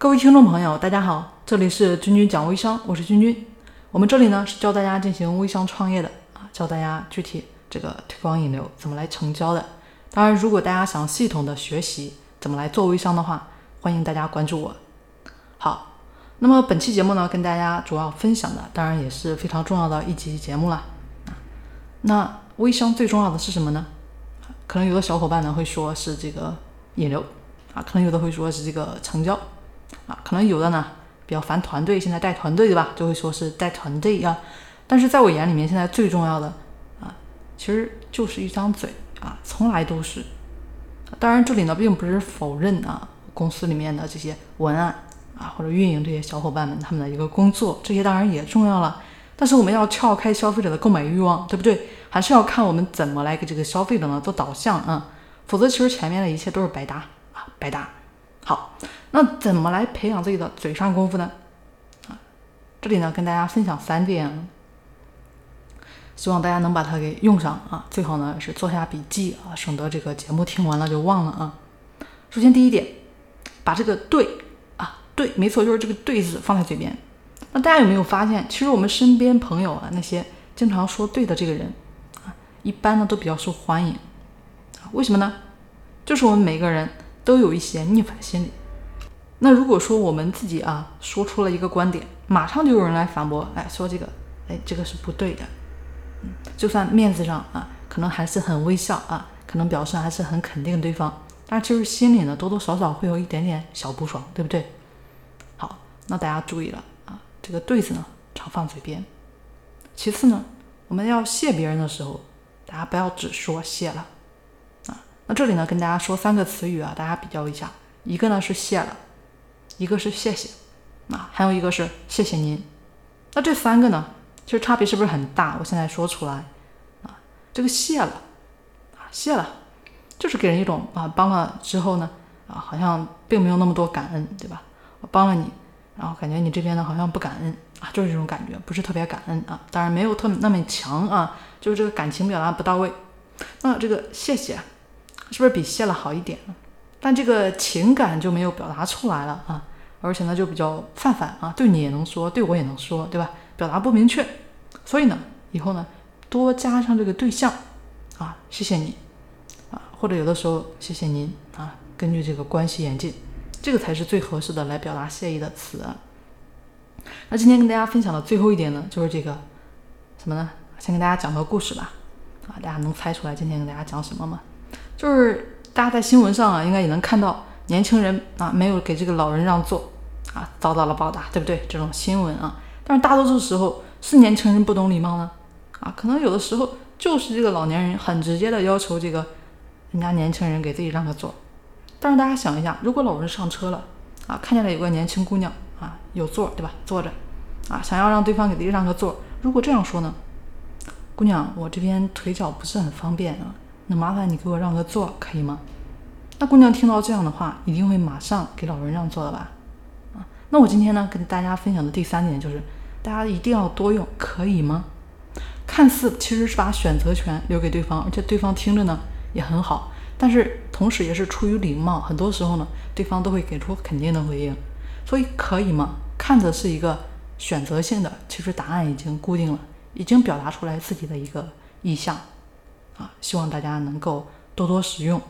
各位听众朋友，大家好，这里是君君讲微商，我是君君。我们这里呢是教大家进行微商创业的啊，教大家具体这个推广引流怎么来成交的。当然，如果大家想系统的学习怎么来做微商的话，欢迎大家关注我。好，那么本期节目呢，跟大家主要分享的，当然也是非常重要的一集节目了啊。那微商最重要的是什么呢？可能有的小伙伴呢会说是这个引流啊，可能有的会说是这个成交。啊，可能有的呢比较烦团队，现在带团队对吧？就会说是带团队啊。但是在我眼里面，现在最重要的啊，其实就是一张嘴啊，从来都是。当然，这里呢并不是否认啊公司里面的这些文案啊或者运营这些小伙伴们他们的一个工作，这些当然也重要了。但是我们要撬开消费者的购买欲望，对不对？还是要看我们怎么来给这个消费者呢做导向啊，否则其实前面的一切都是白搭啊，白搭。好。那怎么来培养自己的嘴上功夫呢？啊，这里呢跟大家分享三点，希望大家能把它给用上啊。最好呢是做下笔记啊，省得这个节目听完了就忘了啊。首先第一点，把这个“对”啊，对，没错，就是这个“对”字放在嘴边。那大家有没有发现，其实我们身边朋友啊，那些经常说“对”的这个人啊，一般呢都比较受欢迎啊。为什么呢？就是我们每个人都有一些逆反心理。那如果说我们自己啊说出了一个观点，马上就有人来反驳，哎，说这个，哎，这个是不对的，嗯，就算面子上啊，可能还是很微笑啊，可能表示还是很肯定对方，但其实心里呢多多少少会有一点点小不爽，对不对？好，那大家注意了啊，这个对字呢常放嘴边。其次呢，我们要谢别人的时候，大家不要只说谢了啊。那这里呢跟大家说三个词语啊，大家比较一下，一个呢是谢了。一个是谢谢，啊，还有一个是谢谢您，那这三个呢，其实差别是不是很大？我现在说出来，啊，这个谢了，啊，谢了，就是给人一种啊，帮了之后呢，啊，好像并没有那么多感恩，对吧？我帮了你，然后感觉你这边呢好像不感恩啊，就是这种感觉，不是特别感恩啊，当然没有特那么强啊，就是这个感情表达不到位。那这个谢谢，是不是比谢了好一点？但这个情感就没有表达出来了啊。而且呢，就比较泛泛啊，对你也能说，对我也能说，对吧？表达不明确，所以呢，以后呢，多加上这个对象啊，谢谢你啊，或者有的时候谢谢您啊，根据这个关系演进，这个才是最合适的来表达谢意的词。那今天跟大家分享的最后一点呢，就是这个什么呢？先跟大家讲个故事吧，啊，大家能猜出来今天跟大家讲什么吗？就是大家在新闻上啊，应该也能看到。年轻人啊，没有给这个老人让座啊，遭到了暴打，对不对？这种新闻啊，但是大多数时候是年轻人不懂礼貌呢啊，可能有的时候就是这个老年人很直接的要求这个人家年轻人给自己让个座。但是大家想一下，如果老人上车了啊，看见了有个年轻姑娘啊，有座对吧？坐着啊，想要让对方给自己让个座，如果这样说呢，姑娘，我这边腿脚不是很方便啊，那麻烦你给我让个座可以吗？那姑娘听到这样的话，一定会马上给老人让座的吧？那我今天呢，跟大家分享的第三点就是，大家一定要多用，可以吗？看似其实是把选择权留给对方，而且对方听着呢也很好，但是同时也是出于礼貌，很多时候呢，对方都会给出肯定的回应。所以可以吗？看着是一个选择性的，其实答案已经固定了，已经表达出来自己的一个意向。啊，希望大家能够多多使用。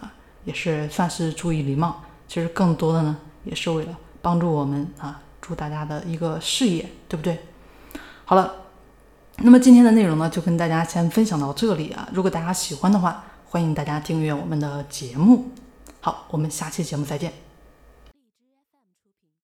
啊也是算是注意礼貌，其实更多的呢，也是为了帮助我们啊，祝大家的一个事业，对不对？好了，那么今天的内容呢，就跟大家先分享到这里啊。如果大家喜欢的话，欢迎大家订阅我们的节目。好，我们下期节目再见。